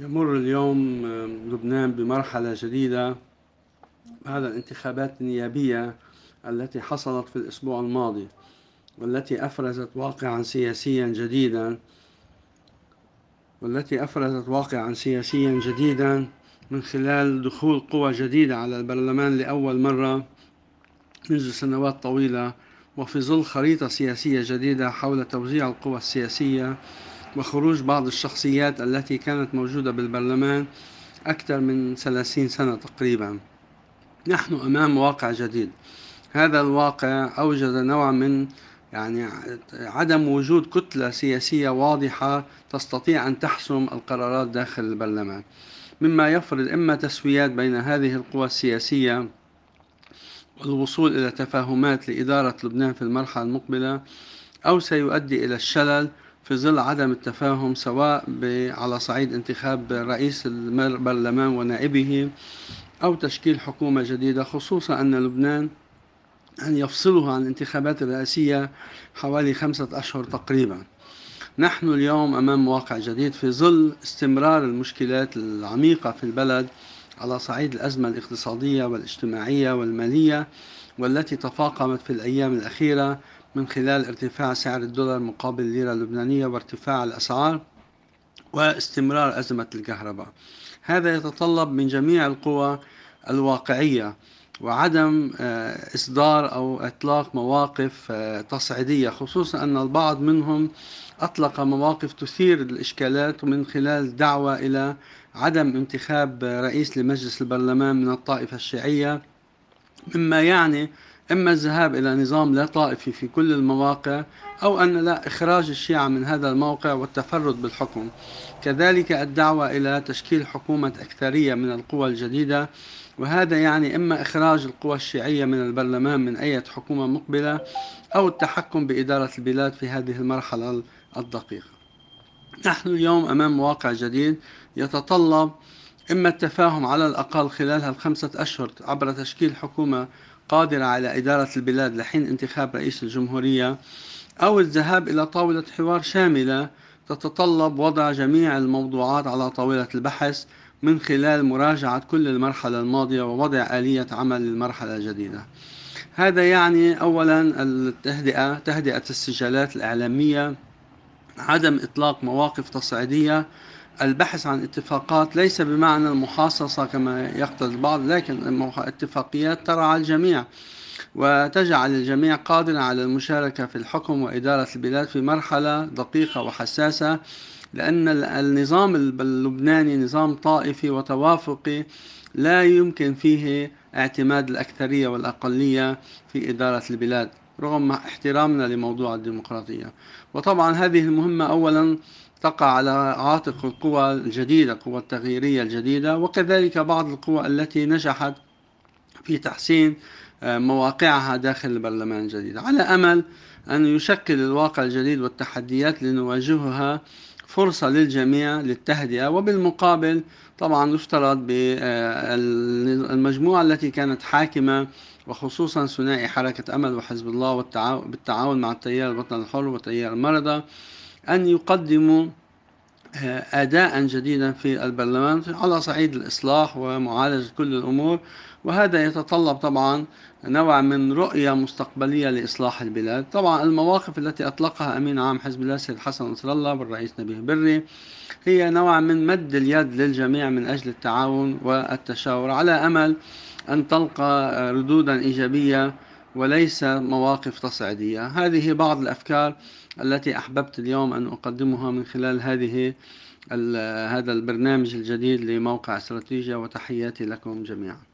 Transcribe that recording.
يمر اليوم لبنان بمرحلة جديدة. بعد الانتخابات النيابية التي حصلت في الأسبوع الماضي والتي أفرزت واقعا سياسيا جديدا. والتي أفرزت واقعا سياسيا جديدا من خلال دخول قوى جديدة على البرلمان لأول مرة منذ سنوات طويلة وفي ظل خريطة سياسية جديدة حول توزيع القوى السياسية. وخروج بعض الشخصيات التي كانت موجودة بالبرلمان أكثر من ثلاثين سنة تقريبا. نحن أمام واقع جديد. هذا الواقع أوجد نوع من يعني عدم وجود كتلة سياسية واضحة تستطيع أن تحسم القرارات داخل البرلمان. مما يفرض إما تسويات بين هذه القوى السياسية والوصول إلى تفاهمات لإدارة لبنان في المرحلة المقبلة أو سيؤدي إلى الشلل في ظل عدم التفاهم سواء على صعيد انتخاب رئيس البرلمان ونائبه أو تشكيل حكومة جديدة خصوصا أن لبنان أن يفصله عن الانتخابات الرئاسية حوالي خمسة أشهر تقريبا. نحن اليوم أمام واقع جديد في ظل استمرار المشكلات العميقة في البلد على صعيد الأزمة الاقتصادية والاجتماعية والمالية والتي تفاقمت في الأيام الأخيرة من خلال ارتفاع سعر الدولار مقابل الليرة اللبنانية وارتفاع الأسعار واستمرار أزمة الكهرباء. هذا يتطلب من جميع القوى الواقعية وعدم آه، إصدار أو إطلاق مواقف آه، تصعيدية خصوصا أن البعض منهم أطلق مواقف تثير الإشكالات من خلال دعوة إلى عدم انتخاب رئيس لمجلس البرلمان من الطائفة الشيعية مما يعني إما الذهاب إلى نظام لا طائفي في كل المواقع أو أن لا إخراج الشيعة من هذا الموقع والتفرد بالحكم. كذلك الدعوة إلى تشكيل حكومة أكثرية من القوى الجديدة وهذا يعني إما إخراج القوى الشيعية من البرلمان من أي حكومة مقبلة أو التحكم بإدارة البلاد في هذه المرحلة الدقيقة. نحن اليوم أمام واقع جديد يتطلب إما التفاهم على الأقل خلال هالخمسة أشهر عبر تشكيل حكومة قادرة على إدارة البلاد لحين انتخاب رئيس الجمهورية أو الذهاب إلى طاولة حوار شاملة تتطلب وضع جميع الموضوعات على طاولة البحث من خلال مراجعة كل المرحلة الماضية ووضع آلية عمل للمرحلة الجديدة. هذا يعني أولا التهدئة تهدئة السجالات الإعلامية عدم إطلاق مواقف تصعيدية. البحث عن اتفاقات ليس بمعنى المحاصصة كما يقتضي البعض لكن اتفاقيات ترعى الجميع وتجعل الجميع قادرا على المشاركة في الحكم وإدارة البلاد في مرحلة دقيقة وحساسة لأن النظام اللبناني نظام طائفي وتوافقي لا يمكن فيه اعتماد الأكثرية والأقلية في إدارة البلاد. رغم احترامنا لموضوع الديمقراطية. وطبعا هذه المهمة أولا تقع على عاتق القوى الجديدة القوى التغييرية الجديدة وكذلك بعض القوى التي نجحت في تحسين مواقعها داخل البرلمان الجديد. على أمل أن يشكل الواقع الجديد والتحديات اللي نواجهها فرصة للجميع للتهدئة وبالمقابل طبعا يفترض بالمجموعة التي كانت حاكمة وخصوصا ثنائي حركة أمل وحزب الله بالتعاون مع التيار الوطني الحر وتيار المرضى أن يقدموا آه، أداء جديدا في البرلمان على صعيد الإصلاح ومعالجة كل الأمور وهذا يتطلب طبعا نوع من رؤية مستقبلية لإصلاح البلاد. طبعا المواقف التي أطلقها أمين عام حزب الله سيد حسن نصر الله والرئيس نبيه بري هي نوع من مد اليد للجميع من أجل التعاون والتشاور على أمل أن تلقى ردودا إيجابية وليس مواقف تصعيدية. هذه بعض الأفكار التي أحببت اليوم أن أقدمها من خلال هذه هذا البرنامج الجديد لموقع استراتيجيا وتحياتي لكم جميعا.